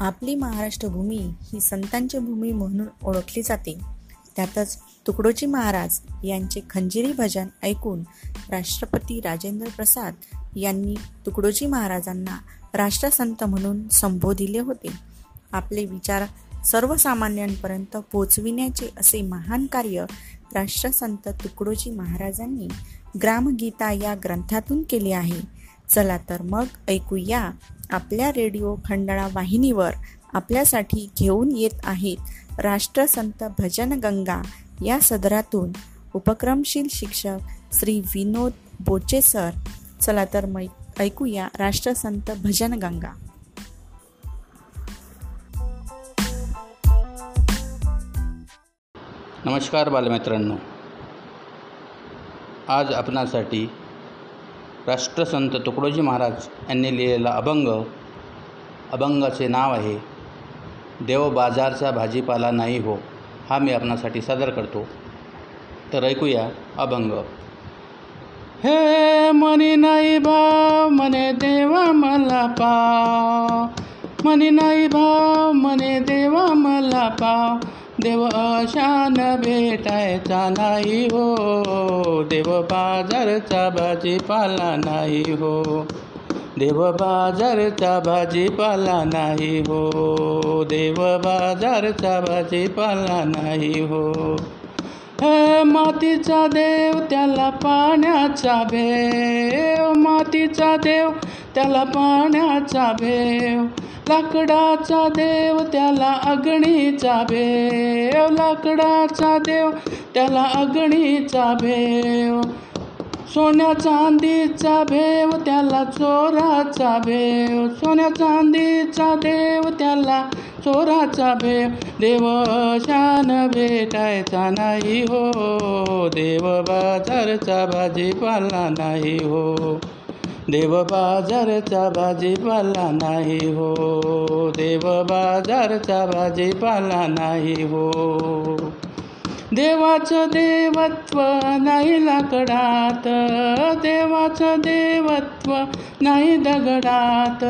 आपली महाराष्ट्र भूमी ही संतांची भूमी म्हणून ओळखली जाते. त्यातच तुकडोजी महाराज यांचे खंजिरी भजन ऐकून राष्ट्रपती राजेंद्र प्रसाद यांनी तुकडोजी महाराजांना राष्ट्रसंत म्हणून संबोधिले होते. आपले विचार सर्वसामान्यांपर्यंत पोचविण्याचे असे महान कार्य राष्ट्रसंत तुकडोजी महाराजांनी ग्रामगीता या ग्रंथातून केले आहे. चला तर मग ऐकूया आपल्या रेडिओ खंडाळा वाहिनीवर आपल्यासाठी घेऊन येत आहेत राष्ट्रसंत भजन गंगा या सदरातून उपक्रमशील शिक्षक श्री विनोद बोचे सर. चला तर मग ऐकूया राष्ट्रसंत भजन गंगा नमस्कार बालमित्रांनो. आज आपणासाठी राष्ट्रसंत तुकडोजी महाराज यांनी लिहिलेला अभंग अभंगाचे नाव आहे देव बाजारचा भाजीपाला नाही हो हा मी आपणासाठी सादर करतो. तर ऐकूया अभंग. हे मनी नाही भाव मने देवा मला पाव मनी नाही भाव मने देवा मला पाव देव अशान भेटायचा नाही हो. देव बाजारचा भाजीपाला नाही हो. देव बाजारचा भाजीपाला नाही हो. देव बाजारचा भाजीपाला नाही हो मातीचा देव त्याला पाण्याचा भेव. मातीचा देव त्याला पाण्याचा भेव. लाकडाचा देव त्याला अग्नीचा भेव. लाकडाचा देव त्याला अग्नीचा भेव. सोन्या चांदीचा भेव त्याला चोराचा भेव. सोन्या चांदीचा देव त्याला चोराचा भेव. देव शान भेटायचा नाही हो. देव बाजारचा भाजीपाला नाही हो. देव बाजारचा भाजीपाला नाही हो. देव बाजारचा भाजीपाला नाही हो. देवाचं देवत्व नाही लाकडात. देवाचं देवत्व नाही दगडात.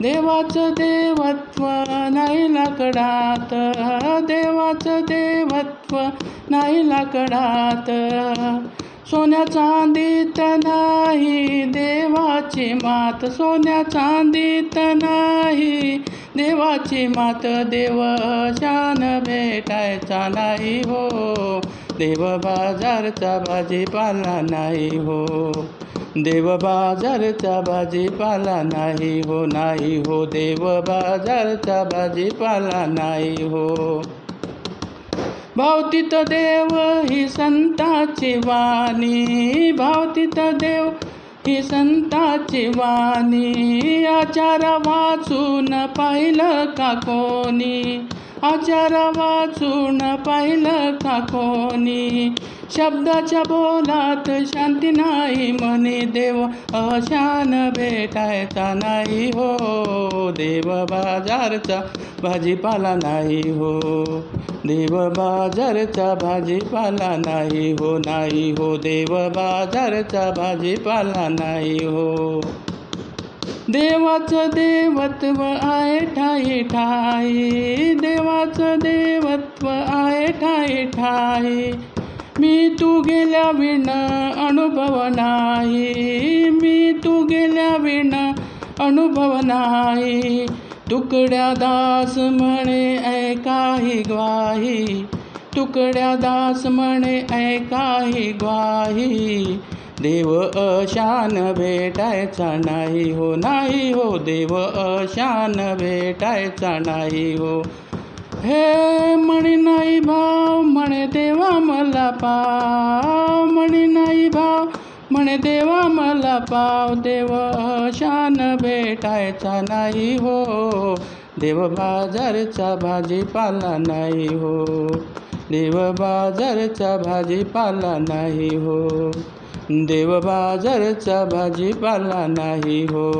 देवाचं देवत्व नाही लाकडात. देवाचं देवत्व नाही लाकडात. सोन्या चांदीत नाही देवाची मात सोन्या चांदीत नाही देवाची मात देव शान भेटायचा नाही हो. देव बाजारचा भाजीपाला नाही हो. देव बाजारचा भाजीपाला नाही हो नाही हो. देव बाजारचा भाजीपाला नाही हो. भावतीत देव ही संताची वाणी. भावतीत देव ही संताची वाणी. आचार वाचून पाहिलं का कोणी? आचार वाचून पाहिलं का कोणी? शब्दाच्या बोलात शांती नाही म्हणे देव. अशान भेटायचा नाही हो देव बाजारचा भाजीपाला नाही हो. देव बाजारचा भाजीपाला नाही हो नाही हो. देव बाजारचा भाजीपाला नाही हो. देवाचं देवत्व आहे ठाई ठाई. देवाचं देवत्व आहे ठाई ठाई. मी तू गेल्या विण अनुभव नाही. मी तू गेल्या विण अनुभव नाही. तुकड्या दास म्हणे ऐकाही ग्वाही. तुकड्या दास म्हणे ऐकाही ग्वाही. देव अशान भेटायचा नाही हो नाही हो. देव अशान भेटायचा नाही हो. हे म्हणे नाही भाव म्हणे देवा मला पाव. म्हणे नाही भाव म्हणे देवा मला पाव. देव शान भेटायचा नाही हो. देव बाजारचा भाजीपाला नाही हो. देव बाजारचा भाजीपाला नाही हो. देव बाजारचा भाजीपाला नाही हो.